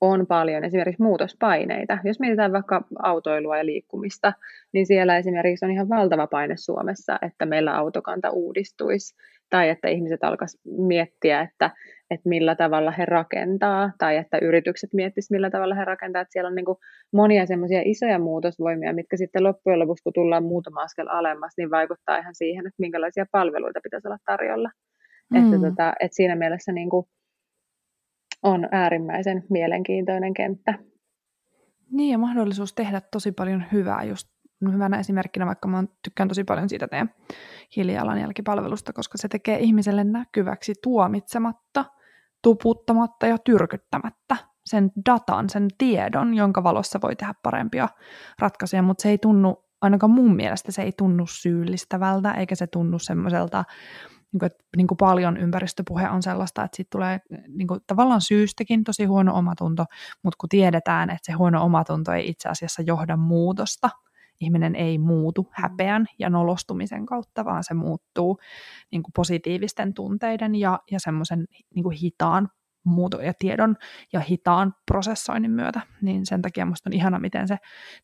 on paljon esimerkiksi muutospaineita. Jos mietitään vaikka autoilua ja liikkumista, niin siellä esimerkiksi on ihan valtava paine Suomessa, että meillä autokanta uudistuisi tai että ihmiset alkaisivat miettiä, että, että millä tavalla he rakentaa tai että yritykset miettisivät, millä tavalla he rakentaa. Että siellä on niin kuin monia semmoisia isoja muutosvoimia, mitkä sitten loppujen lopuksi, kun tullaan muutama askel alemmas, niin vaikuttaa ihan siihen, että minkälaisia palveluita pitäisi olla tarjolla. Mm. Että, tota, että siinä mielessä niin kuin on äärimmäisen mielenkiintoinen kenttä. Niin ja mahdollisuus tehdä tosi paljon hyvää just hyvänä esimerkkinä, vaikka mä tykkään tosi paljon siitä teidän hiilijalanjälkipalvelusta, koska se tekee ihmiselle näkyväksi tuomitsematta, tuputtamatta ja tyrkyttämättä sen datan, sen tiedon, jonka valossa voi tehdä parempia ratkaisuja, mutta se ei tunnu, ainakaan mun mielestä se ei tunnu syyllistävältä, eikä se tunnu semmoiselta niin kuin, että niin kuin paljon ympäristöpuhe on sellaista, että siitä tulee niin kuin, tavallaan syystäkin tosi huono omatunto, mutta kun tiedetään, että se huono omatunto ei itse asiassa johda muutosta, ihminen ei muutu häpeän ja nolostumisen kautta, vaan se muuttuu niin kuin positiivisten tunteiden ja, ja semmoisen niin hitaan muuto ja tiedon ja hitaan prosessoinnin myötä, niin sen takia minusta on ihana, miten se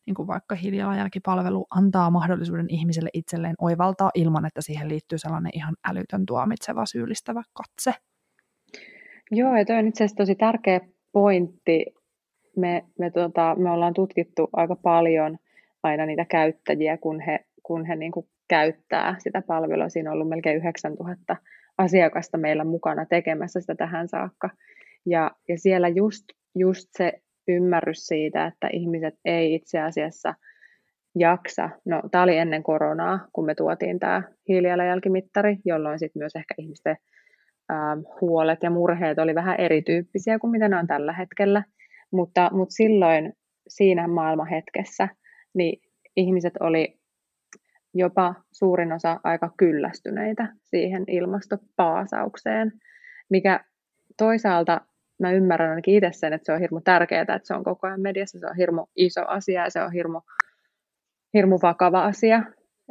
niin kuin vaikka hiilijalanjälkipalvelu antaa mahdollisuuden ihmiselle itselleen oivaltaa ilman, että siihen liittyy sellainen ihan älytön tuomitseva syyllistävä katse. Joo, ja toi on itse asiassa tosi tärkeä pointti. Me, me, tota, me ollaan tutkittu aika paljon aina niitä käyttäjiä, kun he, kun he niin kuin käyttää sitä palvelua. Siinä on ollut melkein 9000 asiakasta meillä mukana tekemässä sitä tähän saakka. Ja, ja siellä just, just se ymmärrys siitä, että ihmiset ei itse asiassa jaksa. No, tämä oli ennen koronaa, kun me tuotiin tämä hiilijalanjälkimittari, jolloin sitten myös ehkä ihmisten äh, huolet ja murheet oli vähän erityyppisiä kuin mitä ne on tällä hetkellä. Mutta, mutta silloin siinä maailmanhetkessä niin ihmiset oli jopa suurin osa aika kyllästyneitä siihen ilmastopaasaukseen, mikä toisaalta mä ymmärrän ainakin itse sen, että se on hirmu tärkeää, että se on koko ajan mediassa, se on hirmu iso asia ja se on hirmu, hirmu vakava asia,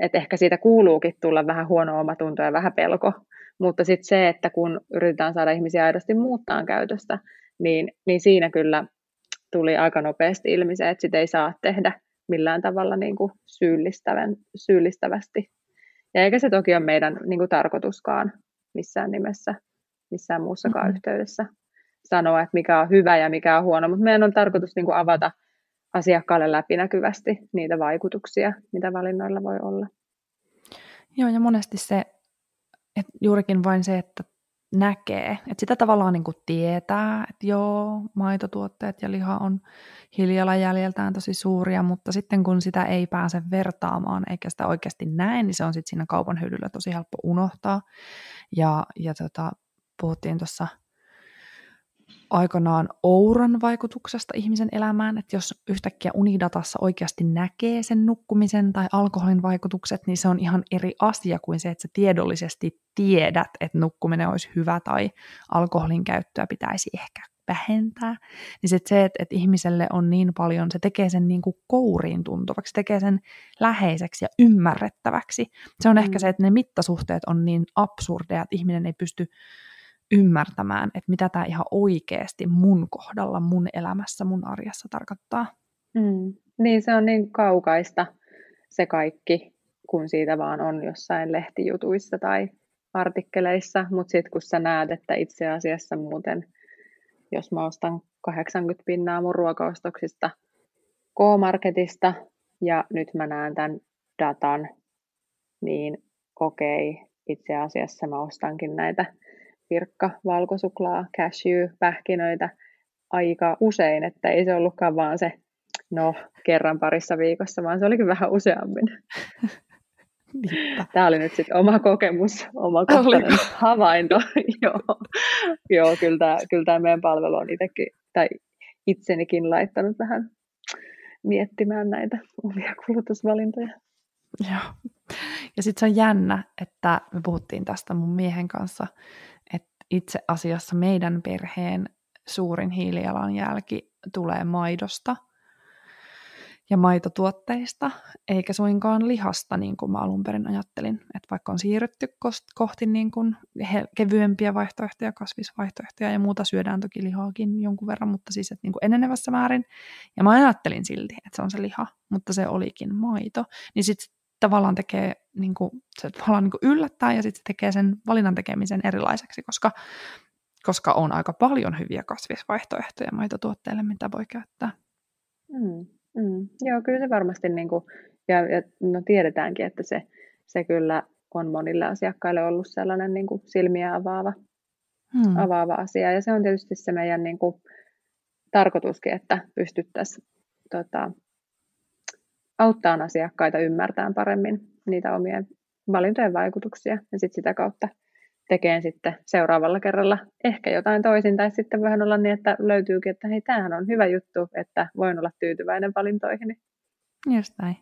että ehkä siitä kuuluukin tulla vähän huono omatunto ja vähän pelko, mutta sitten se, että kun yritetään saada ihmisiä aidosti muuttaa käytöstä, niin, niin siinä kyllä tuli aika nopeasti ilmi se, että sitä ei saa tehdä millään tavalla niin kuin syyllistävän, syyllistävästi. Ja eikä se toki ole meidän niin kuin tarkoituskaan missään nimessä, missään muussakaan mm-hmm. yhteydessä sanoa, että mikä on hyvä ja mikä on huono, mutta meidän on tarkoitus niin kuin avata asiakkaalle läpinäkyvästi niitä vaikutuksia, mitä valinnoilla voi olla. Joo, ja monesti se, että juurikin vain se, että näkee, että sitä tavallaan niin kuin tietää, että joo, maitotuotteet ja liha on hiilijalanjäljeltään tosi suuria, mutta sitten kun sitä ei pääse vertaamaan eikä sitä oikeasti näe, niin se on sitten siinä kaupan hyllyllä tosi helppo unohtaa. Ja, ja tota, puhuttiin tuossa aikanaan ouran vaikutuksesta ihmisen elämään, että jos yhtäkkiä unidatassa oikeasti näkee sen nukkumisen tai alkoholin vaikutukset, niin se on ihan eri asia kuin se, että sä tiedollisesti tiedät, että nukkuminen olisi hyvä tai alkoholin käyttöä pitäisi ehkä vähentää, niin sit se, että, että ihmiselle on niin paljon, se tekee sen niin kuin kouriin tuntuvaksi, se tekee sen läheiseksi ja ymmärrettäväksi. Se on mm. ehkä se, että ne mittasuhteet on niin absurdeja, että ihminen ei pysty ymmärtämään, että mitä tämä ihan oikeasti mun kohdalla, mun elämässä, mun arjessa tarkoittaa. Mm. Niin, se on niin kaukaista se kaikki, kun siitä vaan on jossain lehtijutuissa tai artikkeleissa, mutta sitten kun sä näet, että itse asiassa muuten, jos mä ostan 80 pinnaa mun ruokaostoksista K-Marketista ja nyt mä näen tämän datan, niin okei, itse asiassa mä ostankin näitä virkka, valkosuklaa, cashew, pähkinöitä aika usein, että ei se ollutkaan vaan se, no, kerran parissa viikossa, vaan se olikin vähän useammin. Tämä oli nyt sitten oma kokemus, oma kohtainen havainto. joo, joo kyllä, tämä, kyllä tämä meidän palvelu on itsekin, tai itsenikin laittanut vähän miettimään näitä omia kulutusvalintoja. Joo. Ja sitten se on jännä, että me puhuttiin tästä mun miehen kanssa itse asiassa meidän perheen suurin hiilijalanjälki tulee maidosta ja maitotuotteista, eikä suinkaan lihasta, niin kuin mä alun perin ajattelin. Että vaikka on siirrytty kohti niin kuin kevyempiä vaihtoehtoja, kasvisvaihtoehtoja ja muuta, syödään toki lihaakin jonkun verran, mutta siis että niin kuin enenevässä määrin. Ja mä ajattelin silti, että se on se liha, mutta se olikin maito. Niin sitten tavallaan tekee, niin kuin, se tavallaan niin kuin yllättää ja sitten se tekee sen valinnan tekemisen erilaiseksi, koska, koska on aika paljon hyviä kasvisvaihtoehtoja maitotuotteille, mitä voi käyttää. Mm, mm. Joo, kyllä se varmasti, niin kuin, ja, ja no tiedetäänkin, että se, se kyllä on monille asiakkaille ollut sellainen niin kuin silmiä avaava, hmm. avaava asia. Ja se on tietysti se meidän niin kuin, tarkoituskin, että pystyttäisiin tota, auttaa asiakkaita ymmärtämään paremmin niitä omien valintojen vaikutuksia ja sitten sitä kautta tekee sitten seuraavalla kerralla ehkä jotain toisin, tai sitten voihan olla niin, että löytyykin, että hei, tämähän on hyvä juttu, että voin olla tyytyväinen valintoihin. Just näin.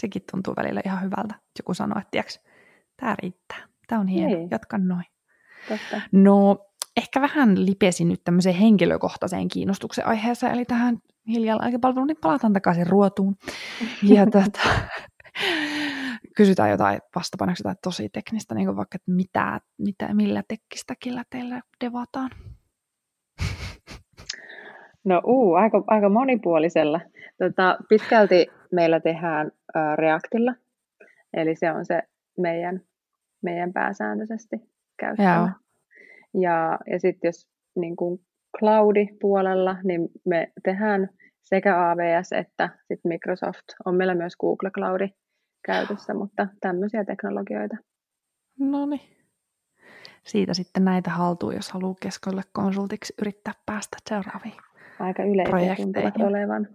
Sekin tuntuu välillä ihan hyvältä. Joku sanoo, että tiiäks, tämä riittää. Tämä on hieno, niin. jatka noin. Totta. No, ehkä vähän lipesin nyt tämmöiseen henkilökohtaiseen kiinnostuksen aiheeseen, eli tähän hiilijalanjälkipalveluun, niin palataan takaisin ruotuun. Ja tota, kysytään jotain vastapainoksi jotain tosi teknistä, niin kuin vaikka, että mitä, mitä, millä tekkistäkillä teillä devataan. No uu, aika, aika monipuolisella. Tota, pitkälti meillä tehdään ä, Reactilla, eli se on se meidän, meidän pääsääntöisesti käyttämä. Ja, ja sitten jos niin kuin Cloudi-puolella, niin me tehdään sekä AWS että sit Microsoft. On meillä myös Google Cloudi käytössä, mutta tämmöisiä teknologioita. No niin. Siitä sitten näitä haltuu, jos haluaa keskolle konsultiksi yrittää päästä seuraaviin Aika yleisiä tuntuvat olevan.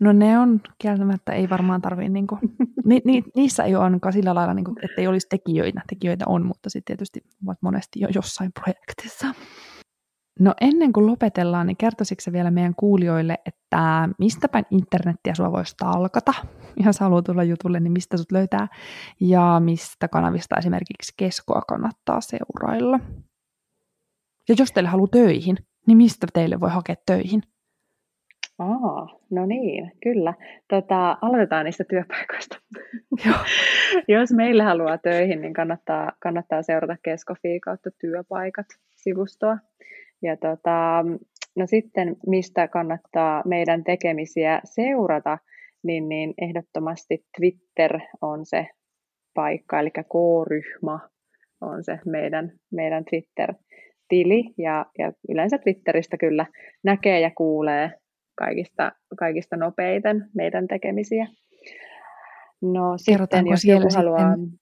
No ne on kieltämättä, ei varmaan tarvitse niinku ni, ni, niissä ei ole ainakaan sillä lailla, niin kuin, että ei olisi tekijöitä. Tekijöitä on, mutta sitten tietysti ovat monesti jo jossain projektissa. No ennen kuin lopetellaan, niin kertoisitko vielä meidän kuulijoille, että mistä päin internettiä sua voisi talkata? Ihan sä haluat tulla jutulle, niin mistä sut löytää? Ja mistä kanavista esimerkiksi keskoa kannattaa seurailla? Ja jos teille haluaa töihin, niin mistä teille voi hakea töihin? Aa, no niin, kyllä. Tota, aloitetaan niistä työpaikoista. Joo. Jos meille haluaa töihin, niin kannattaa, kannattaa seurata Keskofii kautta työpaikat sivustoa. Ja tota, no sitten, mistä kannattaa meidän tekemisiä seurata, niin, niin ehdottomasti Twitter on se paikka, eli K-ryhmä on se meidän, meidän Twitter-tili. Ja, ja yleensä Twitteristä kyllä näkee ja kuulee kaikista, kaikista nopeiten meidän tekemisiä. No sitten, jos joku haluaa... Sitten,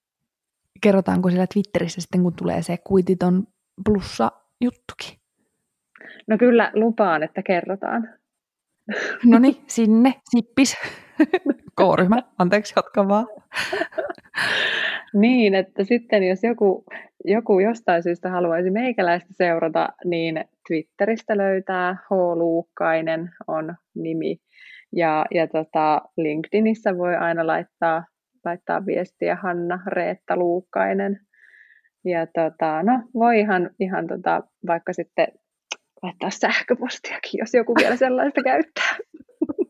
kerrotaanko siellä Twitterissä sitten, kun tulee se kuititon plussa juttukin? No kyllä lupaan, että kerrotaan. No niin, sinne, sippis. K-ryhmä, anteeksi, jatka vaan. niin, että sitten jos joku, joku jostain syystä haluaisi meikäläistä seurata, niin Twitteristä löytää H. Luukkainen on nimi. Ja, ja tota, LinkedInissä voi aina laittaa, laittaa viestiä Hanna Reetta Luukkainen. Ja tota, no, voi ihan, ihan tota, vaikka sitten laittaa sähköpostiakin, jos joku vielä sellaista käyttää.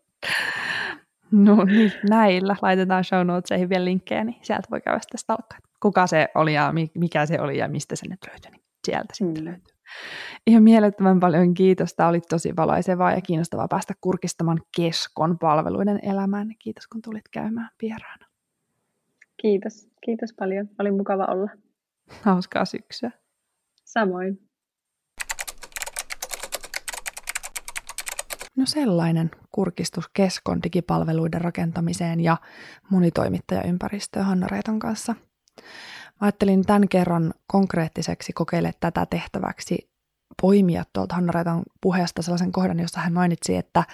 No niin, näillä. Laitetaan show notesihin vielä linkkejä, niin sieltä voi käydä sitä stalkkaa. Kuka se oli ja mikä se oli ja mistä se nyt löytyi, niin sieltä sitten mm. löytyy. Ihan mielettömän paljon kiitos. Tämä oli tosi valaisevaa ja kiinnostavaa päästä kurkistamaan Keskon palveluiden elämään. Kiitos kun tulit käymään vieraana. Kiitos. Kiitos paljon. Oli mukava olla. Hauskaa syksyä. Samoin. No sellainen kurkistus Keskon digipalveluiden rakentamiseen ja monitoimittajaympäristöön Hanna Reeton kanssa. Mä ajattelin tämän kerran konkreettiseksi kokeile tätä tehtäväksi poimia tuolta Hanna Reeton puheesta sellaisen kohdan, jossa hän mainitsi, että,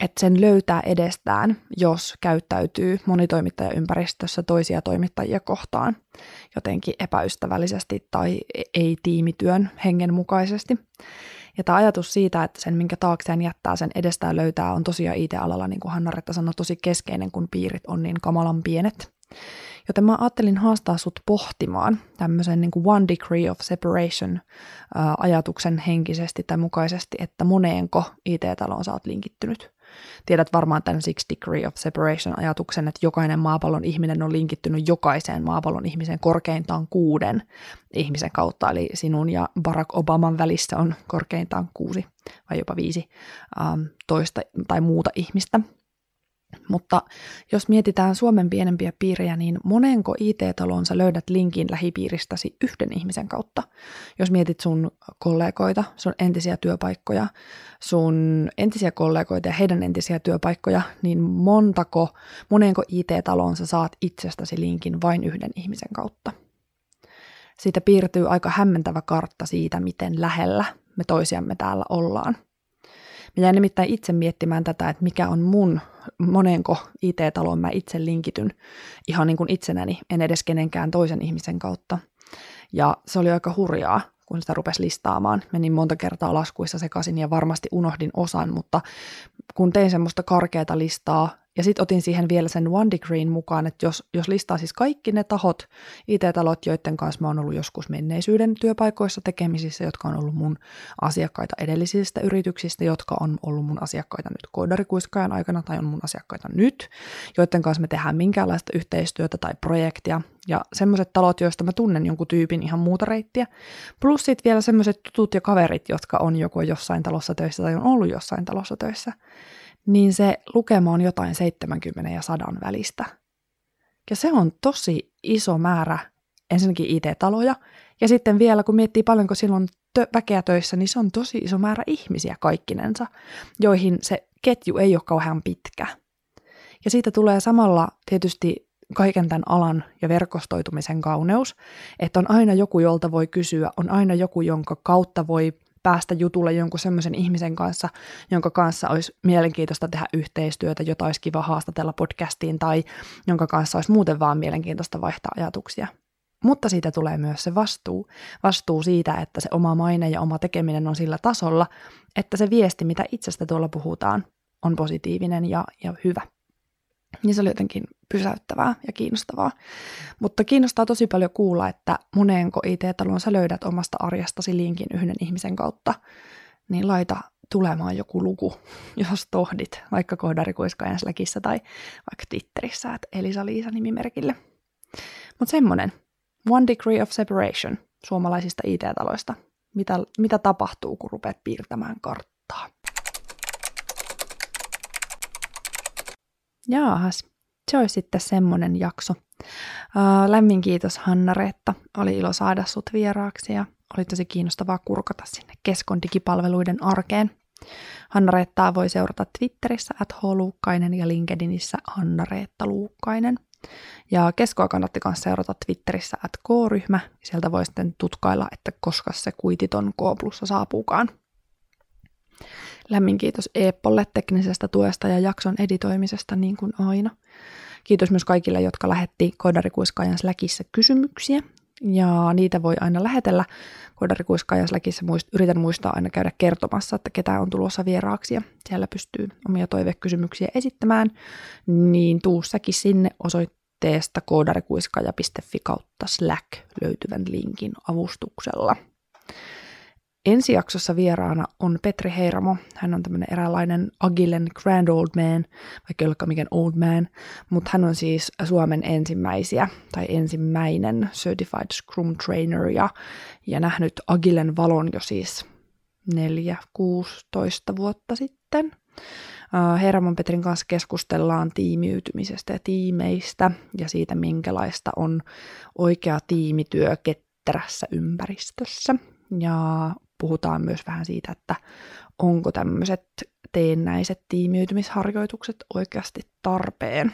että sen löytää edestään, jos käyttäytyy monitoimittajaympäristössä toisia toimittajia kohtaan jotenkin epäystävällisesti tai ei tiimityön hengen mukaisesti. Ja tämä ajatus siitä, että sen minkä taakseen jättää, sen edestään löytää, on tosiaan IT-alalla, niin kuin Hanna-Retta sanoi, tosi keskeinen, kun piirit on niin kamalan pienet. Joten mä ajattelin haastaa sut pohtimaan tämmöisen niin kuin one degree of separation ajatuksen henkisesti tai mukaisesti, että moneenko IT-taloon sä oot linkittynyt. Tiedät varmaan tämän six degree of separation ajatuksen, että jokainen maapallon ihminen on linkittynyt jokaiseen maapallon ihmisen korkeintaan kuuden ihmisen kautta, eli sinun ja Barack Obaman välissä on korkeintaan kuusi vai jopa viisi ähm, toista tai muuta ihmistä. Mutta jos mietitään Suomen pienempiä piirejä, niin monenko IT-taloon sä löydät linkin lähipiiristäsi yhden ihmisen kautta? Jos mietit sun kollegoita, sun entisiä työpaikkoja, sun entisiä kollegoita ja heidän entisiä työpaikkoja, niin montako, monenko IT-taloon sä saat itsestäsi linkin vain yhden ihmisen kautta? Siitä piirtyy aika hämmentävä kartta siitä, miten lähellä me toisiamme täällä ollaan. Mä jäin nimittäin itse miettimään tätä, että mikä on mun, monenko IT-taloon mä itse linkityn ihan niin kuin itsenäni, en edes kenenkään toisen ihmisen kautta. Ja se oli aika hurjaa, kun sitä rupesi listaamaan. Menin monta kertaa laskuissa sekaisin ja varmasti unohdin osan, mutta kun tein semmoista karkeata listaa, ja sitten otin siihen vielä sen One Degreen mukaan, että jos, jos listaa siis kaikki ne tahot, IT-talot, joiden kanssa mä oon ollut joskus menneisyyden työpaikoissa tekemisissä, jotka on ollut mun asiakkaita edellisistä yrityksistä, jotka on ollut mun asiakkaita nyt koodarikuiskaajan aikana tai on mun asiakkaita nyt, joiden kanssa me tehdään minkäänlaista yhteistyötä tai projektia, ja semmoiset talot, joista mä tunnen jonkun tyypin ihan muuta reittiä, plus sitten vielä semmoiset tutut ja kaverit, jotka on joko jossain talossa töissä tai on ollut jossain talossa töissä niin se lukema on jotain 70 ja 100 välistä. Ja se on tosi iso määrä ensinnäkin IT-taloja, ja sitten vielä kun miettii paljonko silloin tö- väkeä töissä, niin se on tosi iso määrä ihmisiä kaikkinensa, joihin se ketju ei ole kauhean pitkä. Ja siitä tulee samalla tietysti kaiken tämän alan ja verkostoitumisen kauneus, että on aina joku, jolta voi kysyä, on aina joku, jonka kautta voi päästä jutulle jonkun semmoisen ihmisen kanssa, jonka kanssa olisi mielenkiintoista tehdä yhteistyötä, jota olisi kiva haastatella podcastiin tai jonka kanssa olisi muuten vaan mielenkiintoista vaihtaa ajatuksia. Mutta siitä tulee myös se vastuu. Vastuu siitä, että se oma maine ja oma tekeminen on sillä tasolla, että se viesti, mitä itsestä tuolla puhutaan, on positiivinen ja, ja hyvä. Niin se oli jotenkin pysäyttävää ja kiinnostavaa. Mutta kiinnostaa tosi paljon kuulla, että moneenko IT-talon sä löydät omasta arjestasi linkin yhden ihmisen kautta, niin laita tulemaan joku luku, jos tohdit, vaikka kohdarikuiskaajan Slackissa tai vaikka Twitterissä, että Elisa-Liisa nimimerkille. Mutta semmonen, One Degree of Separation suomalaisista IT-taloista. Mitä, mitä tapahtuu, kun rupeat piirtämään karttaa? Jaahas, se olisi sitten semmonen jakso. Lämmin kiitos Hanna-Reetta. Oli ilo saada sut vieraaksi ja oli tosi kiinnostavaa kurkata sinne Keskon digipalveluiden arkeen. Hanna-Reettaa voi seurata Twitterissä at Luukkainen ja LinkedInissä Hanna-Reetta Luukkainen. Ja Keskoa kannatti myös seurata Twitterissä at K-ryhmä. Sieltä voi sitten tutkailla, että koska se kuititon K plussa saapuukaan. Lämmin kiitos Eeppolle teknisestä tuesta ja jakson editoimisesta niin kuin aina. Kiitos myös kaikille, jotka lähetti Kodarikuiskaajan Slackissa kysymyksiä. Ja niitä voi aina lähetellä. Kodarikuiskaajan Slackissa muist, yritän muistaa aina käydä kertomassa, että ketä on tulossa vieraaksi ja siellä pystyy omia toivekysymyksiä esittämään. Niin tuu säkin sinne osoitteesta koodarikuiskaaja.fi kautta Slack löytyvän linkin avustuksella. Ensi jaksossa vieraana on Petri Heiramo. Hän on tämmöinen eräänlainen agilen grand old man, vaikka ei olekaan mikään old man, mutta hän on siis Suomen ensimmäisiä tai ensimmäinen certified scrum trainer ja, ja nähnyt agilen valon jo siis 4-16 vuotta sitten. Heiramon Petrin kanssa keskustellaan tiimiytymisestä ja tiimeistä ja siitä, minkälaista on oikea tiimityö ketterässä ympäristössä. Ja puhutaan myös vähän siitä, että onko tämmöiset teennäiset tiimiytymisharjoitukset oikeasti tarpeen.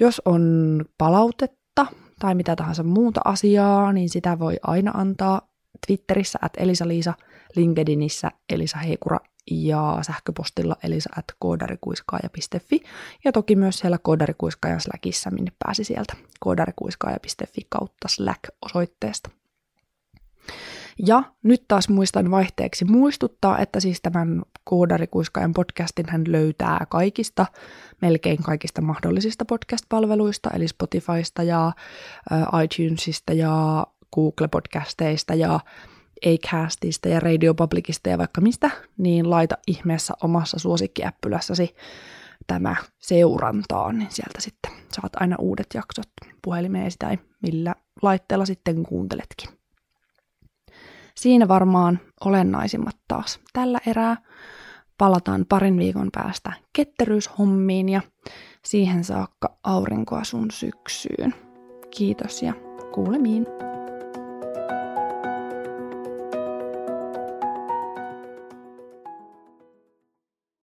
Jos on palautetta tai mitä tahansa muuta asiaa, niin sitä voi aina antaa Twitterissä at Elisa-Liisa, LinkedInissä Elisa Heikura ja sähköpostilla elisa at koodarikuiskaaja.fi ja toki myös siellä koodarikuiskaajan Slackissa, minne pääsi sieltä koodarikuiskaaja.fi kautta Slack-osoitteesta. Ja nyt taas muistan vaihteeksi muistuttaa, että siis tämän Koodarikuiskaajan podcastin hän löytää kaikista, melkein kaikista mahdollisista podcast-palveluista, eli Spotifysta ja äh, iTunesista ja Google-podcasteista ja Acastista ja Radio Publicista ja vaikka mistä, niin laita ihmeessä omassa suosikkiäppylässäsi tämä seurantaan, niin sieltä sitten saat aina uudet jaksot puhelimeen tai millä laitteella sitten kuunteletkin. Siinä varmaan olennaisimmat taas tällä erää. Palataan parin viikon päästä ketteryyshommiin ja siihen saakka aurinkoa sun syksyyn. Kiitos ja kuulemiin.